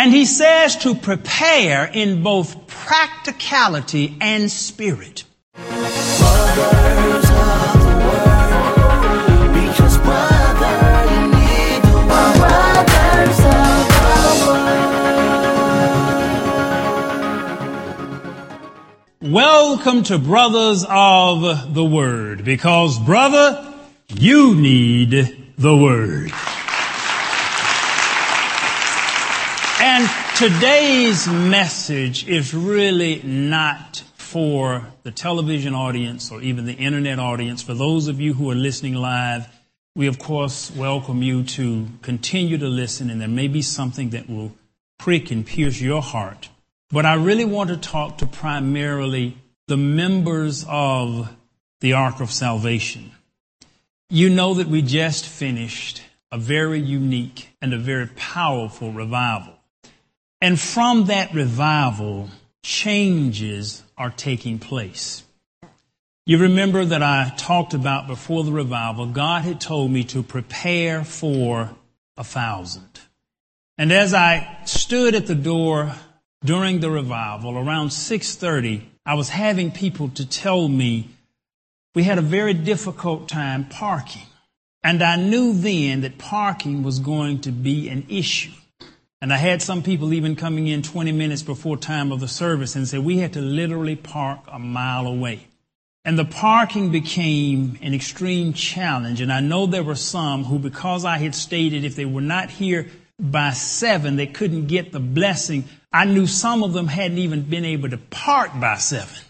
And he says to prepare in both practicality and spirit. Welcome to Brothers of the Word, because brother, you need the Word. And today's message is really not for the television audience or even the internet audience. For those of you who are listening live, we of course welcome you to continue to listen and there may be something that will prick and pierce your heart. But I really want to talk to primarily the members of the Ark of Salvation. You know that we just finished a very unique and a very powerful revival. And from that revival, changes are taking place. You remember that I talked about before the revival, God had told me to prepare for a thousand. And as I stood at the door during the revival around 6:30 I was having people to tell me we had a very difficult time parking and I knew then that parking was going to be an issue and I had some people even coming in 20 minutes before time of the service and said we had to literally park a mile away. And the parking became an extreme challenge. And I know there were some who, because I had stated if they were not here by seven, they couldn't get the blessing I knew some of them hadn't even been able to park by seven.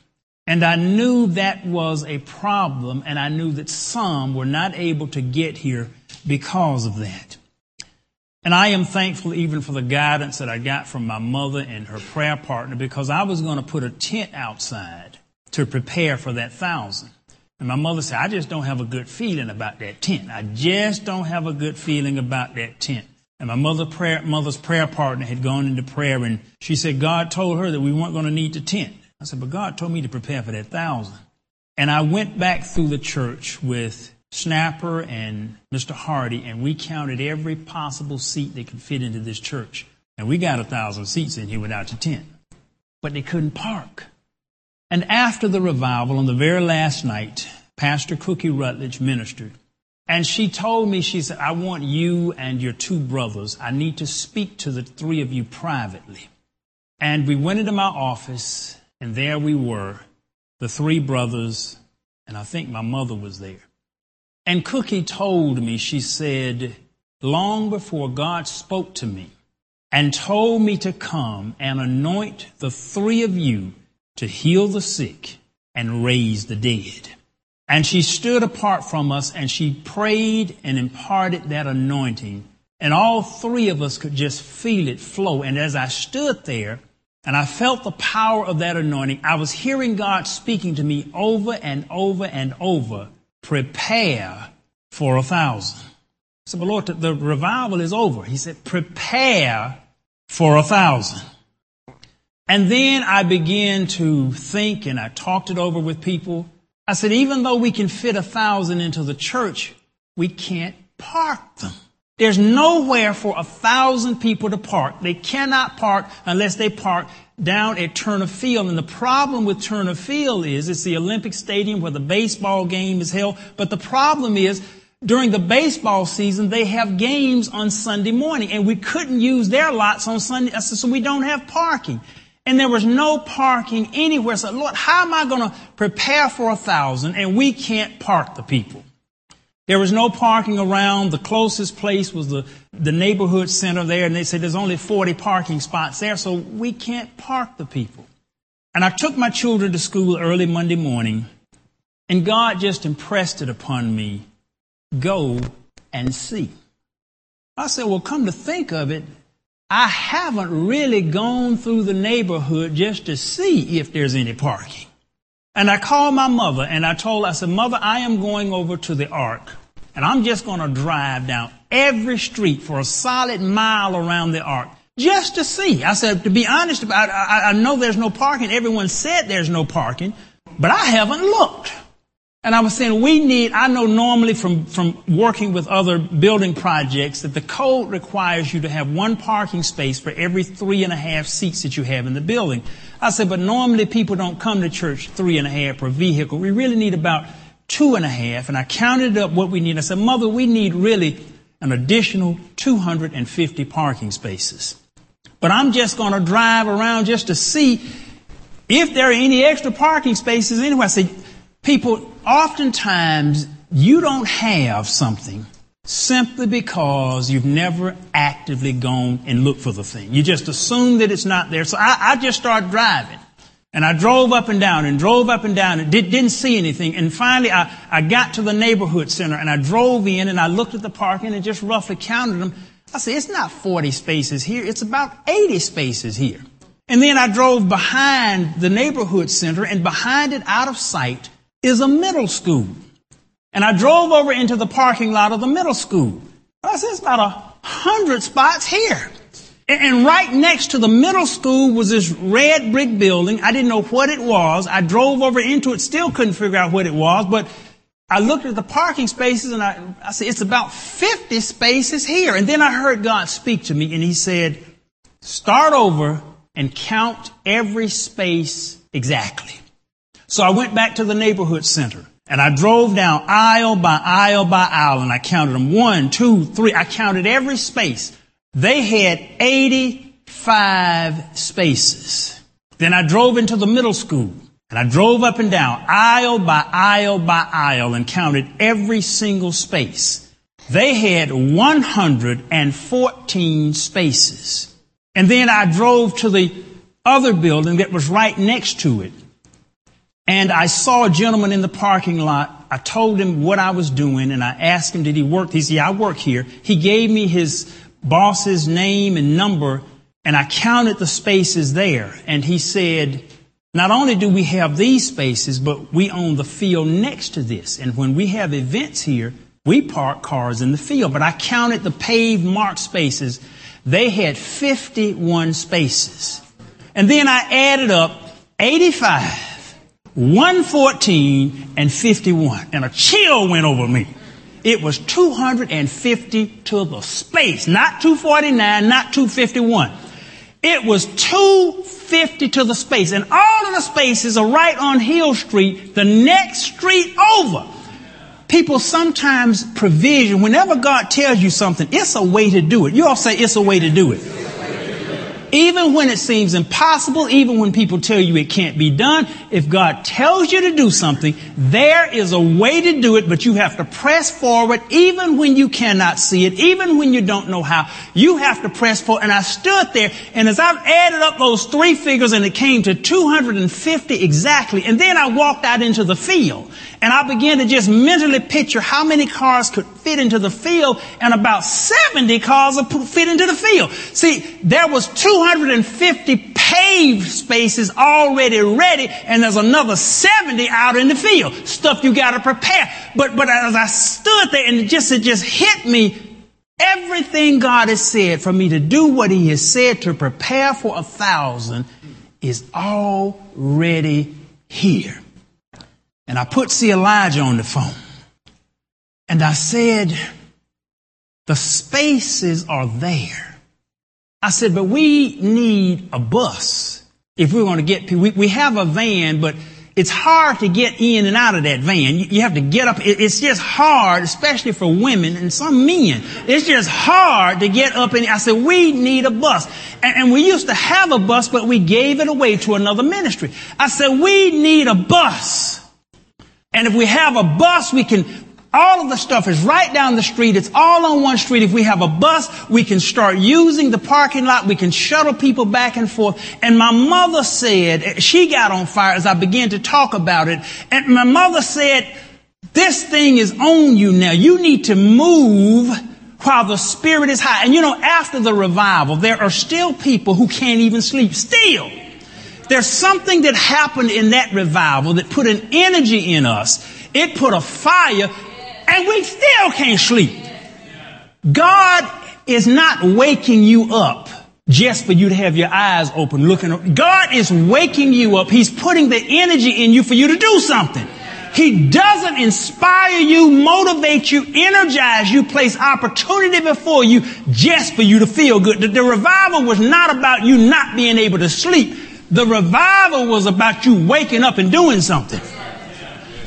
And I knew that was a problem, and I knew that some were not able to get here because of that. And I am thankful even for the guidance that I got from my mother and her prayer partner because I was going to put a tent outside to prepare for that thousand. And my mother said, I just don't have a good feeling about that tent. I just don't have a good feeling about that tent. And my mother prayer, mother's prayer partner had gone into prayer and she said God told her that we weren't going to need the tent. I said, but God told me to prepare for that thousand. And I went back through the church with Snapper and Mr. Hardy and we counted every possible seat that could fit into this church. And we got a thousand seats in here without the tent. But they couldn't park. And after the revival on the very last night, Pastor Cookie Rutledge ministered. And she told me, she said, I want you and your two brothers. I need to speak to the three of you privately. And we went into my office, and there we were, the three brothers, and I think my mother was there. And Cookie told me, she said, long before God spoke to me and told me to come and anoint the three of you to heal the sick and raise the dead. And she stood apart from us and she prayed and imparted that anointing. And all three of us could just feel it flow. And as I stood there and I felt the power of that anointing, I was hearing God speaking to me over and over and over, prepare for a thousand. I said, but Lord, the revival is over. He said, prepare for a thousand. And then I began to think and I talked it over with people. I said, even though we can fit a thousand into the church, we can't park them. There's nowhere for a thousand people to park. They cannot park unless they park down at Turner Field. And the problem with Turner Field is it's the Olympic Stadium where the baseball game is held. But the problem is during the baseball season, they have games on Sunday morning and we couldn't use their lots on Sunday. Uh, so we don't have parking and there was no parking anywhere. So, Lord, how am I going to prepare for a thousand and we can't park the people? There was no parking around. The closest place was the, the neighborhood center there, and they said there's only 40 parking spots there, so we can't park the people. And I took my children to school early Monday morning, and God just impressed it upon me go and see. I said, well, come to think of it, I haven't really gone through the neighborhood just to see if there's any parking. And I called my mother and I told her, I said, Mother, I am going over to the ark and I'm just going to drive down every street for a solid mile around the ark just to see. I said, to be honest about I, I know there's no parking. Everyone said there's no parking, but I haven't looked. And I was saying we need, I know normally from, from working with other building projects that the code requires you to have one parking space for every three and a half seats that you have in the building. I said, but normally people don't come to church three and a half per vehicle. We really need about two and a half. And I counted up what we need. I said, mother, we need really an additional 250 parking spaces. But I'm just going to drive around just to see if there are any extra parking spaces anyway. I said, people, oftentimes you don't have something simply because you've never actively gone and looked for the thing. You just assume that it's not there. So I, I just started driving. And I drove up and down and drove up and down and did, not see anything. And finally I, I got to the neighborhood center and I drove in and I looked at the parking and just roughly counted them. I said, it's not 40 spaces here. It's about 80 spaces here. And then I drove behind the neighborhood center and behind it out of sight is a middle school. And I drove over into the parking lot of the middle school. I said, it's about a hundred spots here. And right next to the middle school was this red brick building. I didn't know what it was. I drove over into it, still couldn't figure out what it was, but I looked at the parking spaces and I, I said, it's about 50 spaces here. And then I heard God speak to me and he said, start over and count every space exactly. So I went back to the neighborhood center and I drove down aisle by aisle by aisle and I counted them one, two, three. I counted every space. They had 85 spaces. Then I drove into the middle school and I drove up and down aisle by aisle by aisle and counted every single space. They had 114 spaces. And then I drove to the other building that was right next to it. And I saw a gentleman in the parking lot. I told him what I was doing and I asked him, did he work? He said, yeah, I work here. He gave me his boss's name and number and I counted the spaces there. And he said, not only do we have these spaces, but we own the field next to this. And when we have events here, we park cars in the field. But I counted the paved marked spaces. They had 51 spaces. And then I added up 85 114 and 51. And a chill went over me. It was 250 to the space, not 249, not 251. It was 250 to the space. And all of the spaces are right on Hill Street, the next street over. People sometimes provision, whenever God tells you something, it's a way to do it. You all say it's a way to do it. Even when it seems impossible, even when people tell you it can't be done, if God tells you to do something, there is a way to do it, but you have to press forward even when you cannot see it, even when you don't know how. You have to press forward. And I stood there, and as I've added up those three figures, and it came to 250 exactly, and then I walked out into the field. And I began to just mentally picture how many cars could fit into the field and about 70 cars would fit into the field. See, there was 250 paved spaces already ready and there's another 70 out in the field. Stuff you gotta prepare. But, but as I stood there and it just, it just hit me, everything God has said for me to do what He has said to prepare for a thousand is already here. And I put C. Elijah on the phone. And I said, the spaces are there. I said, but we need a bus if we're going to get people. We, we have a van, but it's hard to get in and out of that van. You, you have to get up. It, it's just hard, especially for women and some men. It's just hard to get up and I said, we need a bus. And, and we used to have a bus, but we gave it away to another ministry. I said, we need a bus. And if we have a bus, we can, all of the stuff is right down the street. It's all on one street. If we have a bus, we can start using the parking lot. We can shuttle people back and forth. And my mother said, she got on fire as I began to talk about it. And my mother said, this thing is on you now. You need to move while the spirit is high. And you know, after the revival, there are still people who can't even sleep. Still. There's something that happened in that revival that put an energy in us. It put a fire and we still can't sleep. God is not waking you up just for you to have your eyes open looking. God is waking you up. He's putting the energy in you for you to do something. He doesn't inspire you, motivate you, energize you, place opportunity before you just for you to feel good. The, the revival was not about you not being able to sleep. The revival was about you waking up and doing something.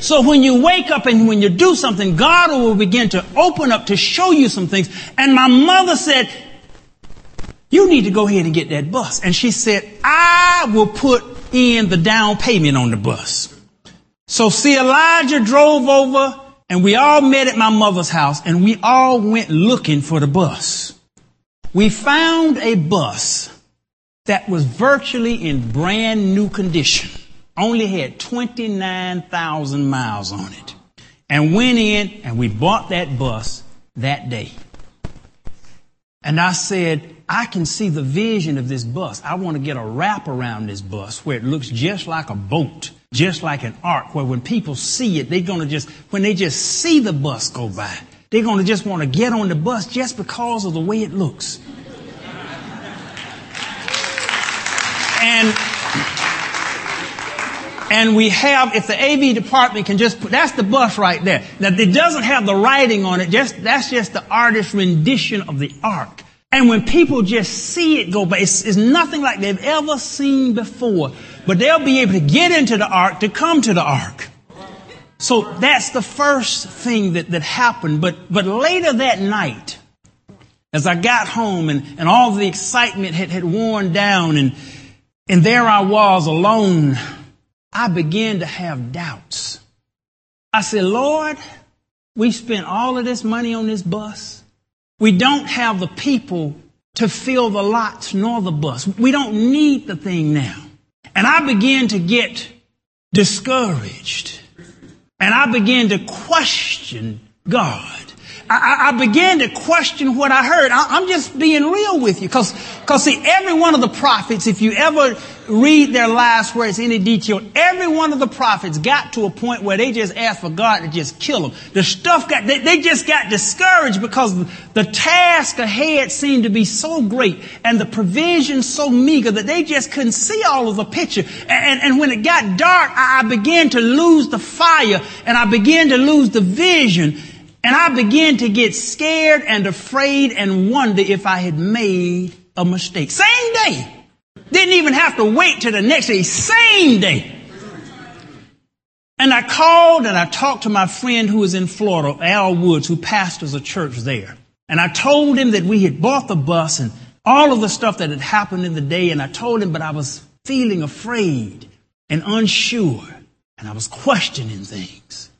So when you wake up and when you do something, God will begin to open up to show you some things. And my mother said, you need to go ahead and get that bus. And she said, I will put in the down payment on the bus. So C. Elijah drove over and we all met at my mother's house and we all went looking for the bus. We found a bus that was virtually in brand new condition only had 29,000 miles on it and went in and we bought that bus that day. And I said, I can see the vision of this bus. I want to get a wrap around this bus where it looks just like a boat, just like an ark, where when people see it, they're going to just, when they just see the bus go by, they're going to just want to get on the bus just because of the way it looks. And and we have, if the AV department can just put, that's the bus right there. Now it doesn't have the writing on it, just, that's just the artist's rendition of the ark. And when people just see it go by, it's, it's nothing like they've ever seen before. But they'll be able to get into the ark to come to the ark. So that's the first thing that, that happened. But, but later that night, as I got home and, and all the excitement had, had worn down and, and there I was alone I began to have doubts. I said, Lord, we spent all of this money on this bus. We don't have the people to fill the lots nor the bus. We don't need the thing now. And I began to get discouraged. And I began to question God. I, I, began to question what I heard. I, am just being real with you. Cause, cause see, every one of the prophets, if you ever read their lives where it's any detail, every one of the prophets got to a point where they just asked for God to just kill them. The stuff got, they, they just got discouraged because the task ahead seemed to be so great and the provision so meager that they just couldn't see all of the picture. And, and, and when it got dark, I, I began to lose the fire and I began to lose the vision. And I began to get scared and afraid and wonder if I had made a mistake. Same day. Didn't even have to wait till the next day. Same day. And I called and I talked to my friend who was in Florida, Al Woods, who pastors a church there. And I told him that we had bought the bus and all of the stuff that had happened in the day. And I told him, but I was feeling afraid and unsure. And I was questioning things.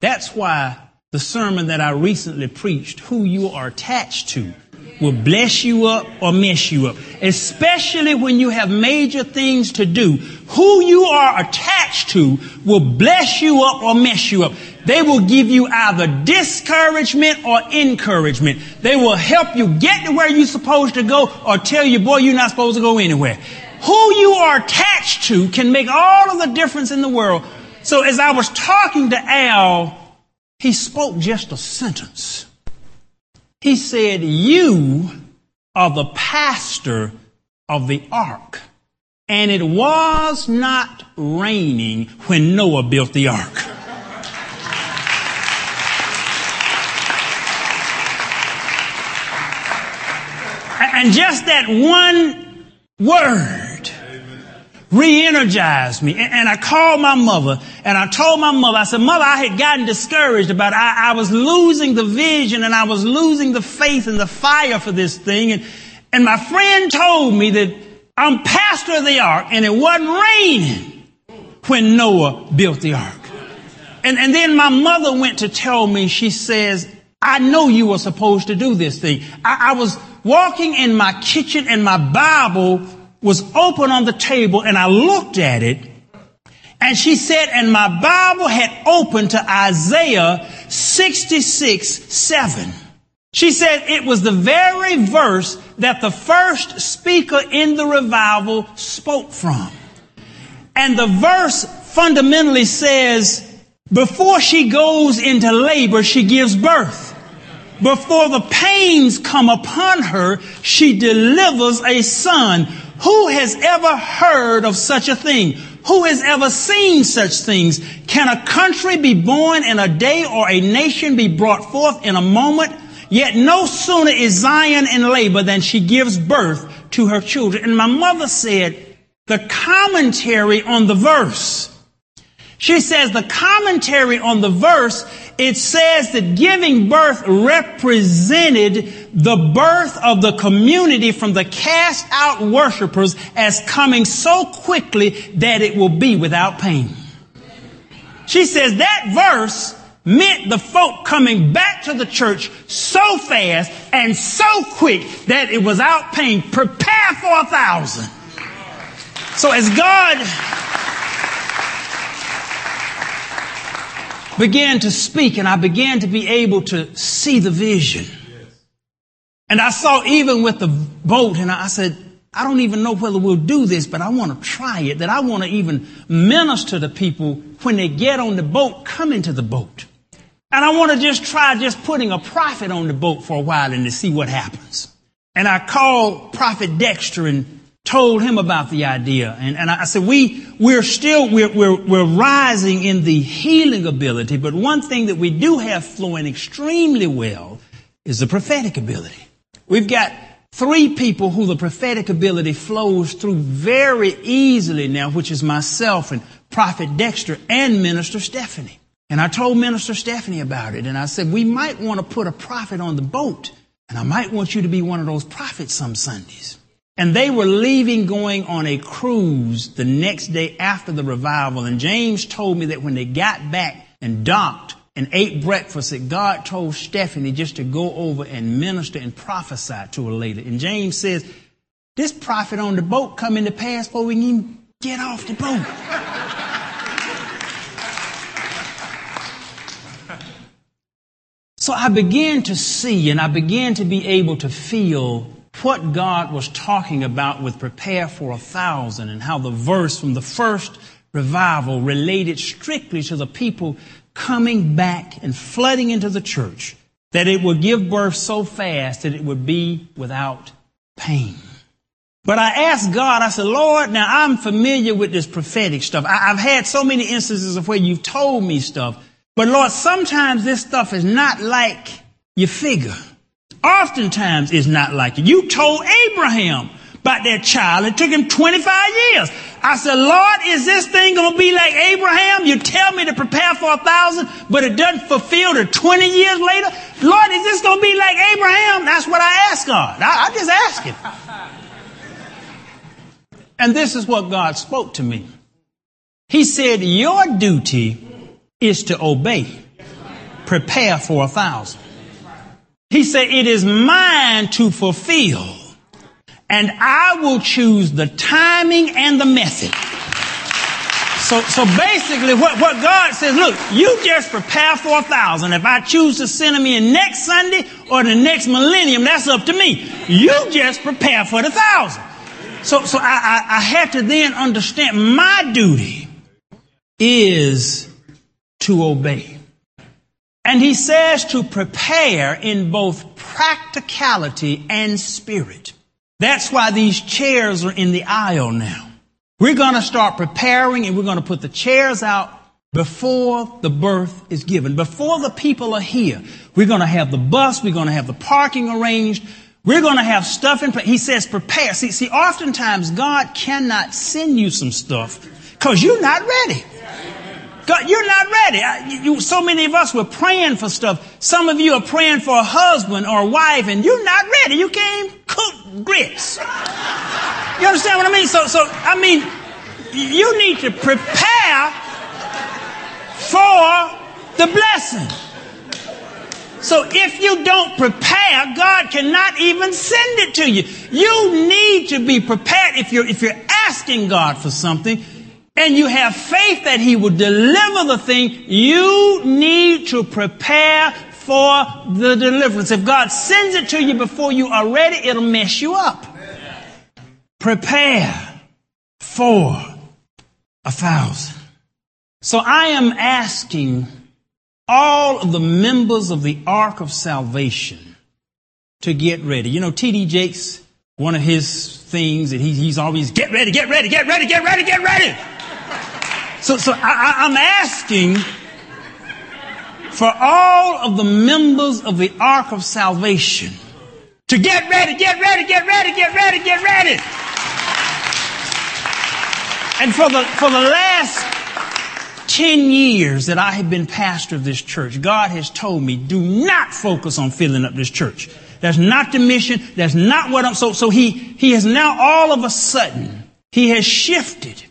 That's why the sermon that I recently preached, who you are attached to, will bless you up or mess you up. Especially when you have major things to do. Who you are attached to will bless you up or mess you up. They will give you either discouragement or encouragement. They will help you get to where you're supposed to go or tell you, boy, you're not supposed to go anywhere. Who you are attached to can make all of the difference in the world. So as I was talking to Al, he spoke just a sentence. He said, You are the pastor of the ark. And it was not raining when Noah built the ark. and just that one word re-energized me. And, and, I called my mother and I told my mother, I said, mother, I had gotten discouraged about, I, I was losing the vision and I was losing the faith and the fire for this thing. And, and my friend told me that I'm pastor of the ark and it wasn't raining when Noah built the ark. And, and then my mother went to tell me, she says, I know you were supposed to do this thing. I, I was walking in my kitchen and my Bible was open on the table and I looked at it and she said, and my Bible had opened to Isaiah 66, 7. She said it was the very verse that the first speaker in the revival spoke from. And the verse fundamentally says, before she goes into labor, she gives birth. Before the pains come upon her, she delivers a son who has ever heard of such a thing? Who has ever seen such things? Can a country be born in a day or a nation be brought forth in a moment? Yet no sooner is Zion in labor than she gives birth to her children. And my mother said, the commentary on the verse. She says the commentary on the verse, it says that giving birth represented the birth of the community from the cast out worshipers as coming so quickly that it will be without pain. She says that verse meant the folk coming back to the church so fast and so quick that it was out pain. Prepare for a thousand. So as God began to speak and I began to be able to see the vision. And I saw even with the boat and I said, I don't even know whether we'll do this, but I want to try it, that I want to even minister to people when they get on the boat, come into the boat. And I want to just try just putting a prophet on the boat for a while and to see what happens. And I called Prophet Dexter and told him about the idea. And, and I said, we, we're still, we're, we're, we're rising in the healing ability, but one thing that we do have flowing extremely well is the prophetic ability. We've got three people who the prophetic ability flows through very easily now, which is myself and Prophet Dexter and Minister Stephanie. And I told Minister Stephanie about it, and I said, we might want to put a prophet on the boat, and I might want you to be one of those prophets some Sundays. And they were leaving going on a cruise the next day after the revival. And James told me that when they got back and docked and ate breakfast, that God told Stephanie just to go over and minister and prophesy to her later. And James says, this prophet on the boat coming to pass before we can even get off the boat. So I began to see and I began to be able to feel what God was talking about with prepare for a thousand and how the verse from the first revival related strictly to the people coming back and flooding into the church that it would give birth so fast that it would be without pain. But I asked God, I said, Lord, now I'm familiar with this prophetic stuff. I, have had so many instances of where you've told me stuff. But Lord, sometimes this stuff is not like you figure. Oftentimes it's not like. You told Abraham about that child. It took him 25 years. I said, Lord, is this thing going to be like Abraham? You tell me to prepare for a thousand, but it doesn't fulfill to 20 years later? Lord, is this going to be like Abraham? That's what I asked God. I, I just asked him. And this is what God spoke to me. He said, your duty is to obey. Prepare for a thousand. He said, it is mine to fulfill and I will choose the timing and the method. So, so basically what, what God says, look, you just prepare for a thousand. If I choose to send them in next Sunday or the next millennium, that's up to me. You just prepare for the thousand. So, so I, I, I had to then understand my duty is to obey. And he says to prepare in both practicality and spirit. That's why these chairs are in the aisle now. We're going to start preparing and we're going to put the chairs out before the birth is given, before the people are here. We're going to have the bus, we're going to have the parking arranged, we're going to have stuff in place. He says prepare. See, see, oftentimes God cannot send you some stuff because you're not ready. God, you're not ready. You, so many of us were praying for stuff. Some of you are praying for a husband or a wife and you're not ready. You can't cook grits. You understand what I mean? So, so, I mean, you need to prepare for the blessing. So if you don't prepare, God cannot even send it to you. You need to be prepared. If you're, if you're asking God for something, and you have faith that he will deliver the thing, you need to prepare for the deliverance. If God sends it to you before you are ready, it'll mess you up. Prepare for a thousand. So I am asking all of the members of the Ark of Salvation to get ready. You know, T.D. Jakes, one of his things that he, he's always, get ready, get ready, get ready, get ready, get ready. So, so I, I'm asking for all of the members of the Ark of Salvation to get ready, get ready, get ready, get ready, get ready. And for the, for the last 10 years that I have been pastor of this church, God has told me, do not focus on filling up this church. That's not the mission. That's not what I'm, so, so he, he has now all of a sudden, he has shifted.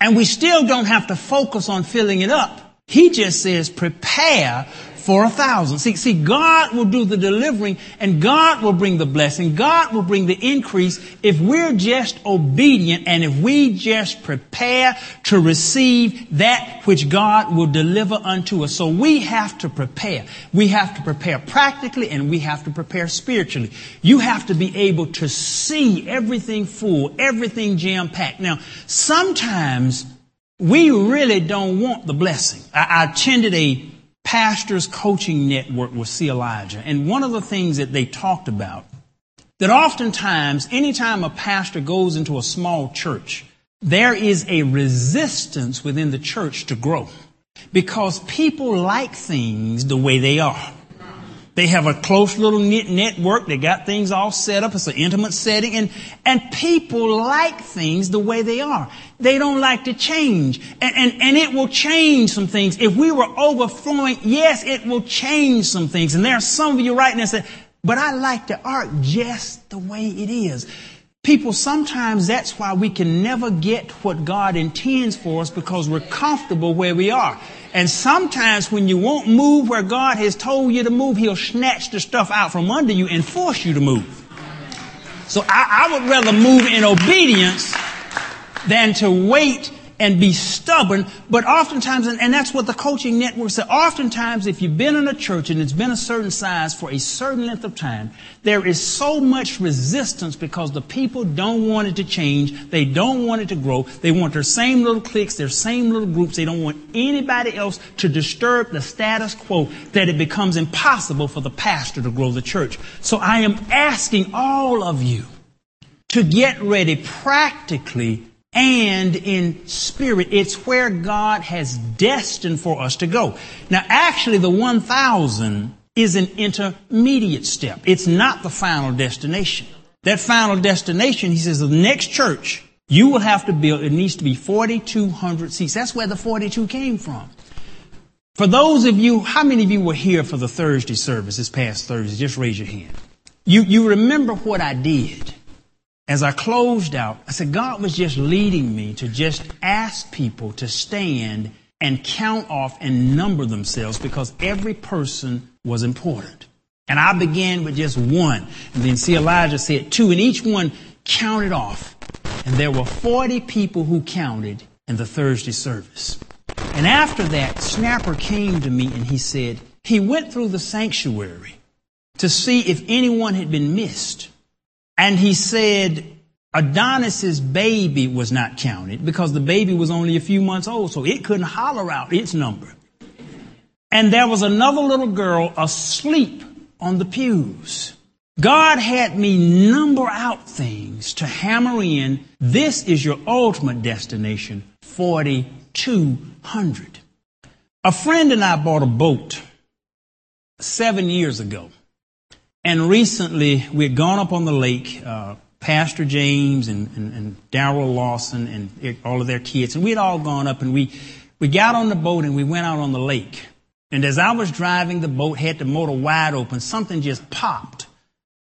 And we still don't have to focus on filling it up. He just says, prepare for a thousand. See, see, God will do the delivering and God will bring the blessing. God will bring the increase if we're just obedient and if we just prepare to receive that which God will deliver unto us. So we have to prepare. We have to prepare practically and we have to prepare spiritually. You have to be able to see everything full, everything jam packed. Now, sometimes we really don't want the blessing. I, I attended a pastor's coaching network with C. Elijah. And one of the things that they talked about, that oftentimes, anytime a pastor goes into a small church, there is a resistance within the church to grow. Because people like things the way they are. They have a close little knit network. They got things all set up. It's an intimate setting and, and people like things the way they are. They don't like to change. And, and, and it will change some things. If we were overflowing, yes, it will change some things. And there are some of you right now say, but I like the ark just the way it is. People, sometimes that's why we can never get what God intends for us because we're comfortable where we are. And sometimes when you won't move where God has told you to move, He'll snatch the stuff out from under you and force you to move. So I, I would rather move in obedience than to wait and be stubborn. But oftentimes, and, that's what the coaching network said, oftentimes if you've been in a church and it's been a certain size for a certain length of time, there is so much resistance because the people don't want it to change. They don't want it to grow. They want their same little cliques, their same little groups. They don't want anybody else to disturb the status quo that it becomes impossible for the pastor to grow the church. So I am asking all of you to get ready practically and in spirit. It's where God has destined for us to go. Now, actually, the 1,000 is an intermediate step. It's not the final destination. That final destination, he says, the next church you will have to build, it needs to be 4,200 seats. That's where the 42 came from. For those of you, how many of you were here for the Thursday service this past Thursday? Just raise your hand. You, you remember what I did as I closed out, I said, God was just leading me to just ask people to stand and count off and number themselves because every person was important. And I began with just one. And then C. Elijah said two, and each one counted off. And there were 40 people who counted in the Thursday service. And after that, Snapper came to me and he said, he went through the sanctuary to see if anyone had been missed. And he said, Adonis's baby was not counted because the baby was only a few months old, so it couldn't holler out its number. And there was another little girl asleep on the pews. God had me number out things to hammer in. This is your ultimate destination, 4,200. A friend and I bought a boat seven years ago. And recently, we had gone up on the lake, uh, Pastor James and, and, and Daryl Lawson and all of their kids, and we had all gone up and we, we got on the boat and we went out on the lake. And as I was driving the boat, had the motor wide open, something just popped.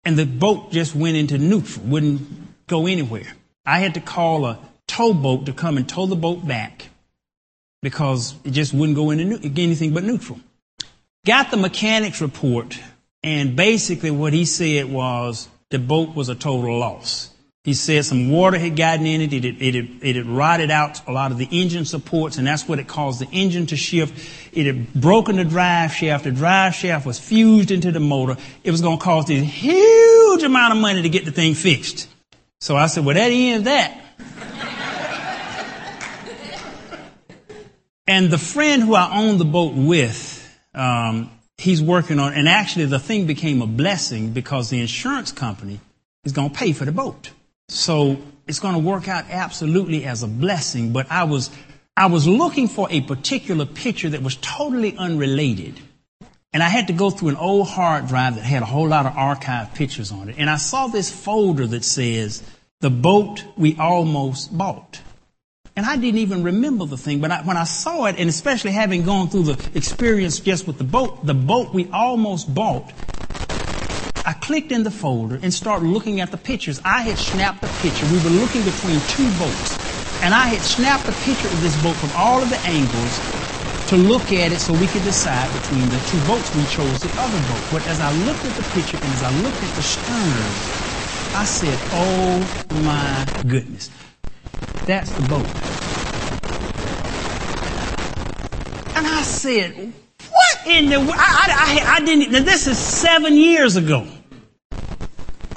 And the boat just went into neutral, wouldn't go anywhere. I had to call a tow boat to come and tow the boat back because it just wouldn't go into anything but neutral. Got the mechanic's report and basically what he said was the boat was a total loss. He said some water had gotten in it. It had, it, had, it had rotted out a lot of the engine supports, and that's what it caused the engine to shift. It had broken the drive shaft. The drive shaft was fused into the motor. It was going to cost a huge amount of money to get the thing fixed. So I said, well, that ends that. and the friend who I owned the boat with, um, he's working on, and actually the thing became a blessing because the insurance company is going to pay for the boat. So it's going to work out absolutely as a blessing. But I was, I was looking for a particular picture that was totally unrelated. And I had to go through an old hard drive that had a whole lot of archive pictures on it. And I saw this folder that says, the boat we almost bought. And I didn't even remember the thing, but I, when I saw it, and especially having gone through the experience just with the boat, the boat we almost bought, I clicked in the folder and started looking at the pictures. I had snapped a picture. We were looking between two boats. And I had snapped a picture of this boat from all of the angles to look at it so we could decide between the two boats. We chose the other boat. But as I looked at the picture and as I looked at the stern, I said, oh my goodness. That's the boat. And I said, what in the, I, I, I, I didn't, this is seven years ago.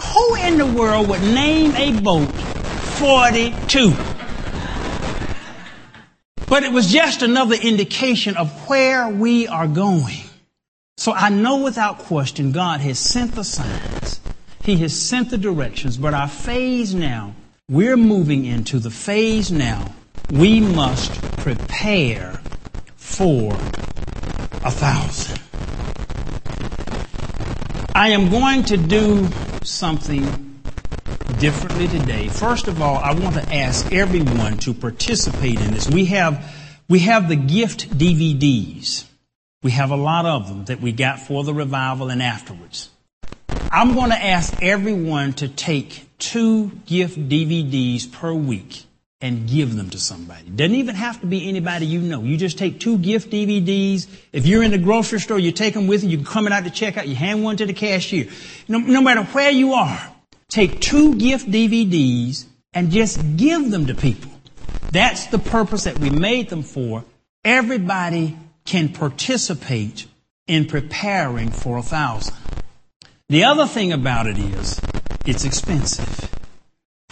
Who in the world would name a boat 42? But it was just another indication of where we are going. So I know without question God has sent the signs. He has sent the directions. But our phase now, we're moving into the phase now. We must prepare for a thousand. I am going to do something differently today. First of all, I want to ask everyone to participate in this. We have, we have the gift DVDs. We have a lot of them that we got for the revival and afterwards. I'm going to ask everyone to take two gift DVDs per week and give them to somebody. Doesn't even have to be anybody you know. You just take two gift DVDs. If you're in the grocery store, you take them with you. You come out to checkout. You hand one to the cashier. No, no matter where you are, take two gift DVDs and just give them to people. That's the purpose that we made them for. Everybody can participate in preparing for a thousand. The other thing about it is, it's expensive.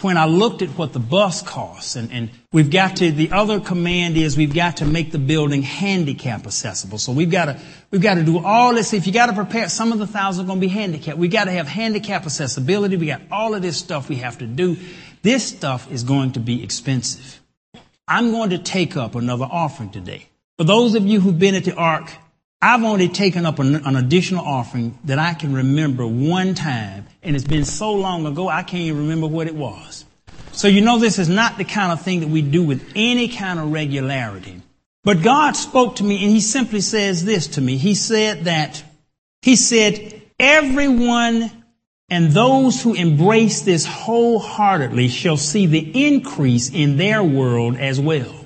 When I looked at what the bus costs, and, and we've got to, the other command is we've got to make the building handicap accessible. So we've got to, we've got to do all this. If you got to prepare, some of the thousands are going to be handicapped. We've got to have handicap accessibility. We got all of this stuff we have to do. This stuff is going to be expensive. I'm going to take up another offering today. For those of you who've been at the Ark I've only taken up an, an, additional offering that I can remember one time, and it's been so long ago I can't even remember what it was. So you know this is not the kind of thing that we do with any kind of regularity. But God spoke to me and He simply says this to me. He said that, He said, everyone and those who embrace this wholeheartedly shall see the increase in their world as well.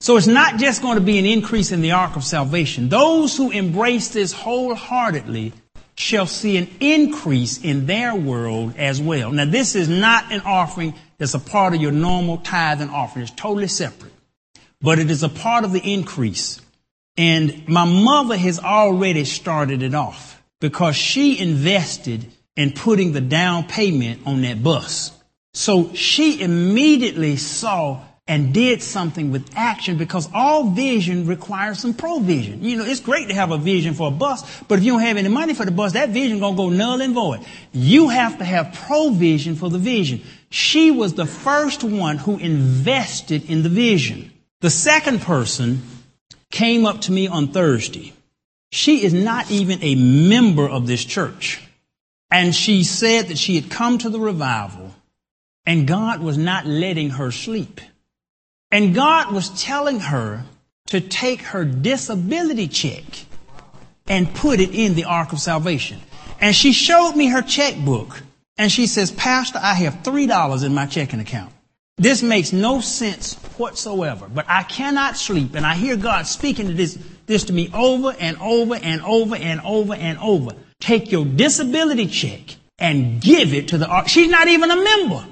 So it's not just going to be an increase in the ark of salvation. Those who embrace this wholeheartedly shall see an increase in their world as well. Now this is not an offering that's a part of your normal tithe and offering. It's totally separate. But it is a part of the increase. And my mother has already started it off because she invested in putting the down payment on that bus. So she immediately saw and did something with action because all vision requires some provision. You know, it's great to have a vision for a bus, but if you don't have any money for the bus, that vision gonna go null and void. You have to have provision for the vision. She was the first one who invested in the vision. The second person came up to me on Thursday. She is not even a member of this church. And she said that she had come to the revival and God was not letting her sleep. And God was telling her to take her disability check and put it in the ark of salvation. And she showed me her checkbook and she says, Pastor, I have $3 in my checking account. This makes no sense whatsoever, but I cannot sleep and I hear God speaking to this, this to me over and over and over and over and over. Take your disability check and give it to the ark. She's not even a member.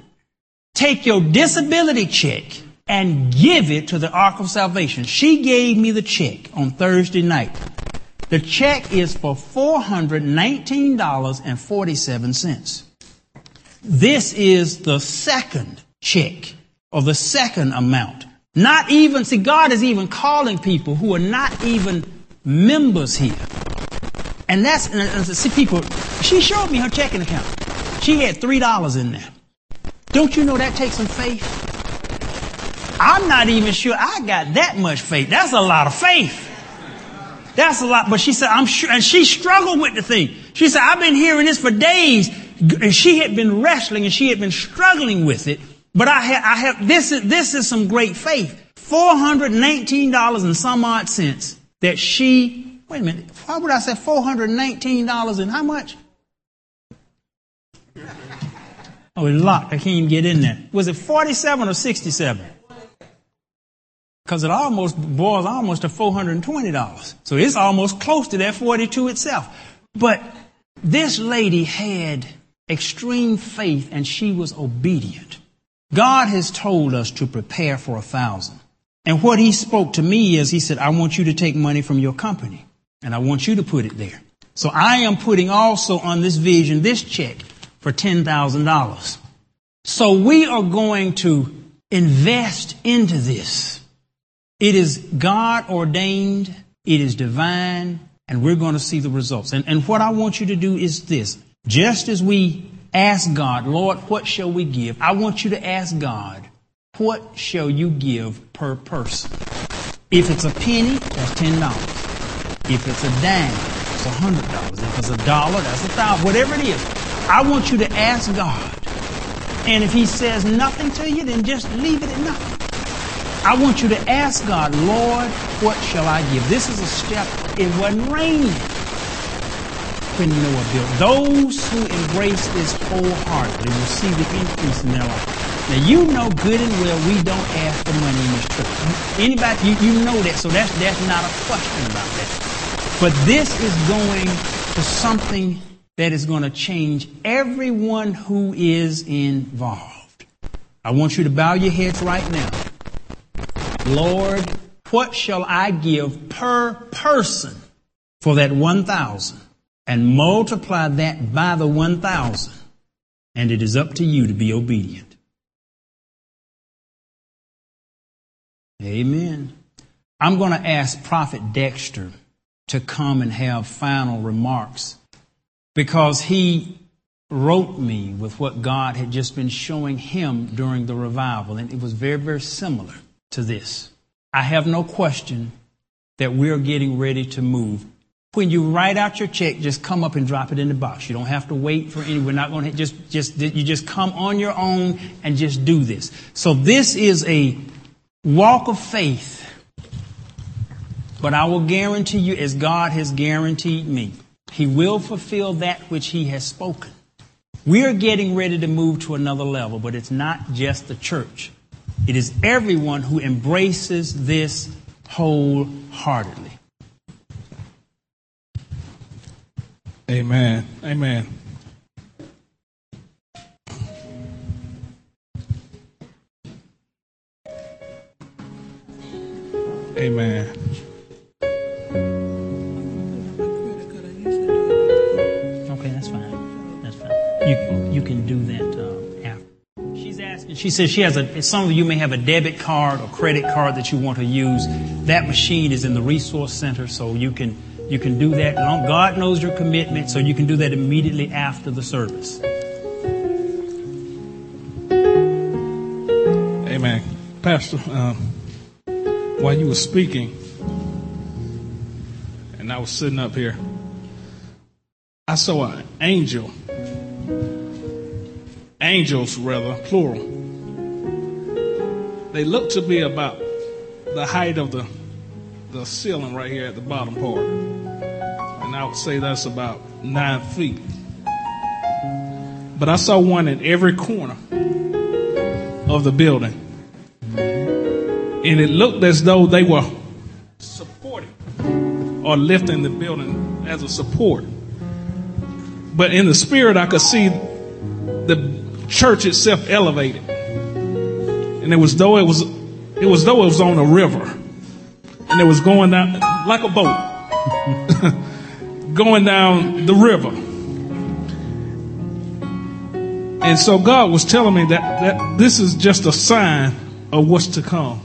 Take your disability check and give it to the Ark of Salvation. She gave me the check on Thursday night. The check is for $419.47. This is the second check or the second amount. Not even, see, God is even calling people who are not even members here. And that's, and see, people, she showed me her checking account. She had $3 in there. Don't you know that takes some faith? I'm not even sure I got that much faith. That's a lot of faith. That's a lot. But she said, I'm sure, and she struggled with the thing. She said, I've been hearing this for days. And she had been wrestling and she had been struggling with it. But I have, I have, this is, this is some great faith. $419 and some odd cents that she, wait a minute, why would I say $419 and how much? Oh, it's locked. I can't even get in there. Was it 47 or 67? Because it almost boils almost to $420. So it's almost close to that 42 itself. But this lady had extreme faith and she was obedient. God has told us to prepare for a thousand. And what he spoke to me is he said, I want you to take money from your company and I want you to put it there. So I am putting also on this vision this check for $10,000. So we are going to invest into this. It is God ordained, it is divine, and we're going to see the results. And, and what I want you to do is this. Just as we ask God, Lord, what shall we give? I want you to ask God, what shall you give per person? If it's a penny, that's ten dollars. If it's a dime, it's a hundred dollars. If it's a dollar, that's a thousand. Whatever it is, I want you to ask God. And if he says nothing to you, then just leave it at nothing. I want you to ask God, Lord, what shall I give? This is a step. It wasn't raining when Noah built. Those who embrace this wholeheartedly will see the increase in their life. Now you know good and well we don't ask for money in this church. Anybody, you, you know that, so that's that's not a question about that. But this is going to something that is going to change everyone who is involved. I want you to bow your heads right now. Lord, what shall I give per person for that 1,000? And multiply that by the 1,000. And it is up to you to be obedient. Amen. I'm going to ask Prophet Dexter to come and have final remarks because he wrote me with what God had just been showing him during the revival. And it was very, very similar to this. I have no question that we're getting ready to move. When you write out your check, just come up and drop it in the box. You don't have to wait for any. We're not going to just, just, you just come on your own and just do this. So this is a walk of faith. But I will guarantee you, as God has guaranteed me, he will fulfill that which he has spoken. We are getting ready to move to another level, but it's not just the church. It is everyone who embraces this wholeheartedly. Amen. Amen. Amen. She says she has a, some of you may have a debit card or credit card that you want to use. That machine is in the resource center, so you can, you can do that. God knows your commitment, so you can do that immediately after the service. Amen. Pastor, um, while you were speaking, and I was sitting up here, I saw an angel angels rather, plural. They look to be about the height of the, the ceiling right here at the bottom part. And I would say that's about nine feet. But I saw one in every corner of the building. And it looked as though they were supporting or lifting the building as a support. But in the spirit, I could see the church itself elevated. And it was though it was it was though it was on a river. And it was going down like a boat. going down the river. And so God was telling me that, that this is just a sign of what's to come.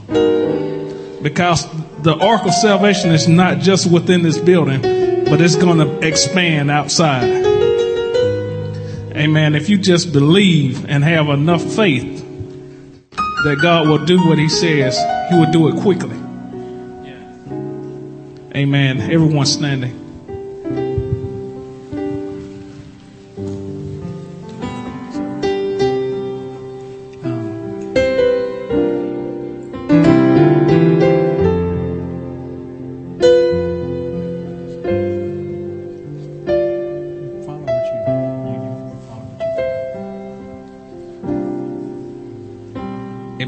Because the ark of salvation is not just within this building, but it's going to expand outside. Amen. If you just believe and have enough faith, that God will do what He says, He will do it quickly. Amen. Everyone standing.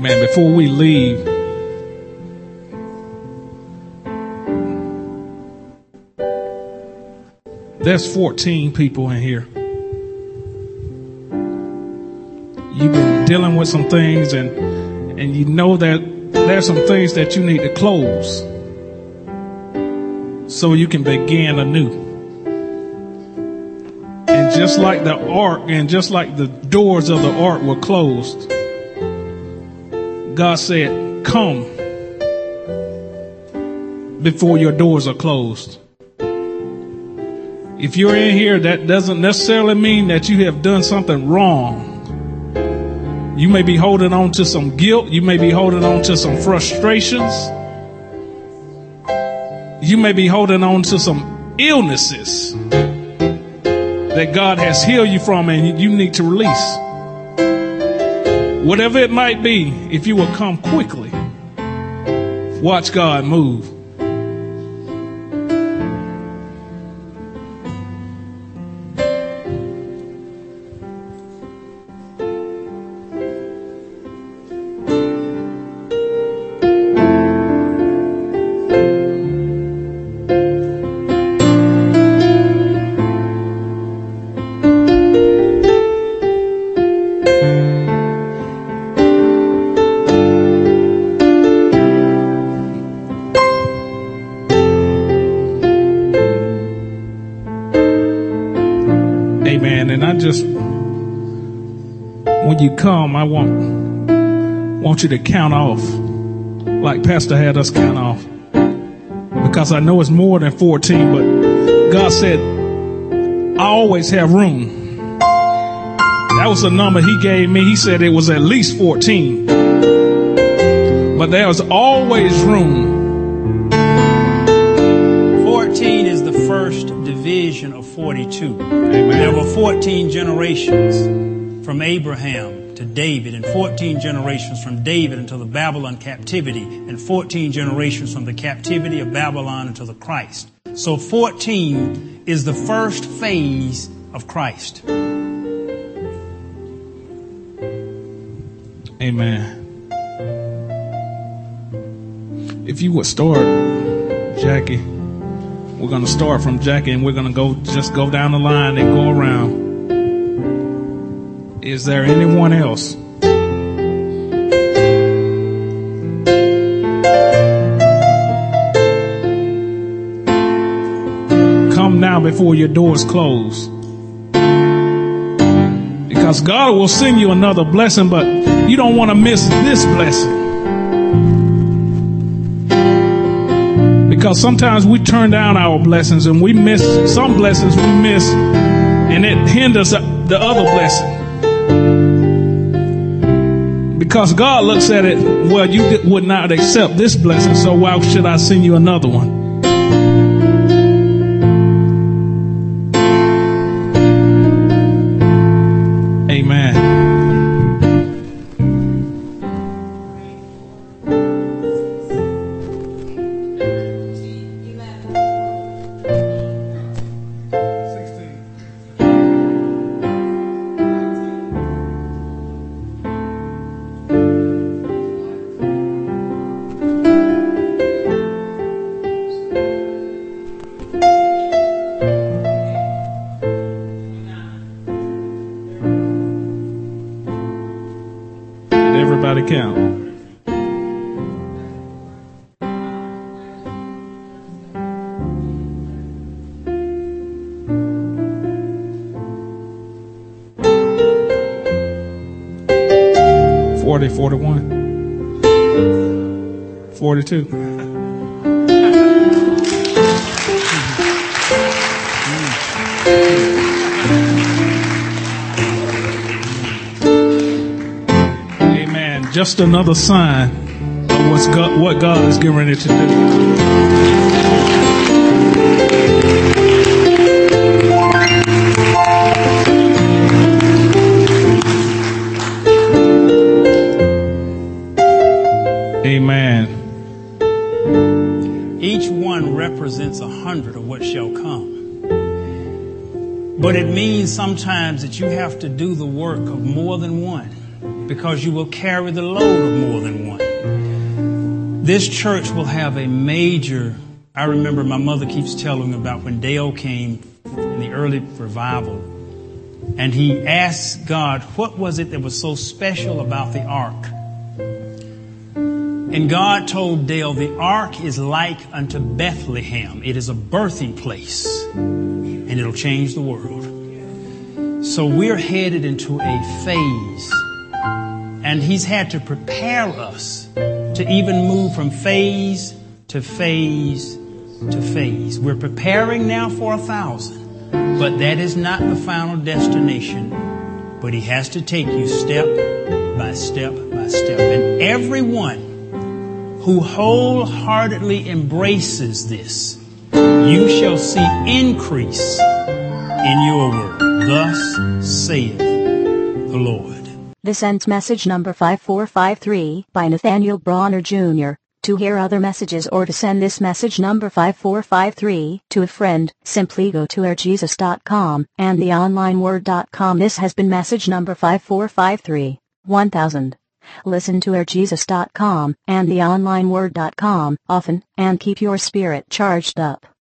Amen. Before we leave, there's 14 people in here. You've been dealing with some things and and you know that there's some things that you need to close so you can begin anew. And just like the ark and just like the doors of the ark were closed, God said, Come before your doors are closed. If you're in here, that doesn't necessarily mean that you have done something wrong. You may be holding on to some guilt. You may be holding on to some frustrations. You may be holding on to some illnesses that God has healed you from and you need to release. Whatever it might be, if you will come quickly, watch God move. Come, I want, want you to count off like Pastor had us count off. Because I know it's more than 14, but God said, I always have room. That was the number he gave me. He said it was at least 14. But there was always room. 14 is the first division of 42. Amen. There were 14 generations from Abraham David, and 14 generations from David until the Babylon captivity, and 14 generations from the captivity of Babylon until the Christ. So 14 is the first phase of Christ. Amen. If you would start, Jackie, we're going to start from Jackie and we're going to go just go down the line and go around. Is there anyone else? Come now before your doors close. Because God will send you another blessing, but you don't want to miss this blessing. Because sometimes we turn down our blessings and we miss some blessings we miss, and it hinders the other blessing. Because God looks at it, well, you would not accept this blessing, so why should I send you another one? Forty-two. Amen. just another sign of what's God, what God is getting ready to do. Hundred of what shall come. But it means sometimes that you have to do the work of more than one because you will carry the load of more than one. This church will have a major, I remember my mother keeps telling about when Dale came in the early revival and he asked God, what was it that was so special about the ark? And God told Dale, the ark is like unto Bethlehem. It is a birthing place and it'll change the world. So we're headed into a phase and he's had to prepare us to even move from phase to phase to phase. We're preparing now for a thousand, but that is not the final destination. But he has to take you step by step by step. And everyone who wholeheartedly embraces this, you shall see increase in your work. Thus saith the Lord. This ends message number 5453 by Nathaniel Bronner Jr. To hear other messages or to send this message number 5453 to a friend, simply go to airjesus.com and theonlineword.com. This has been message number 5453. 1000. Listen to airjesus.com and theonlineword.com often and keep your spirit charged up.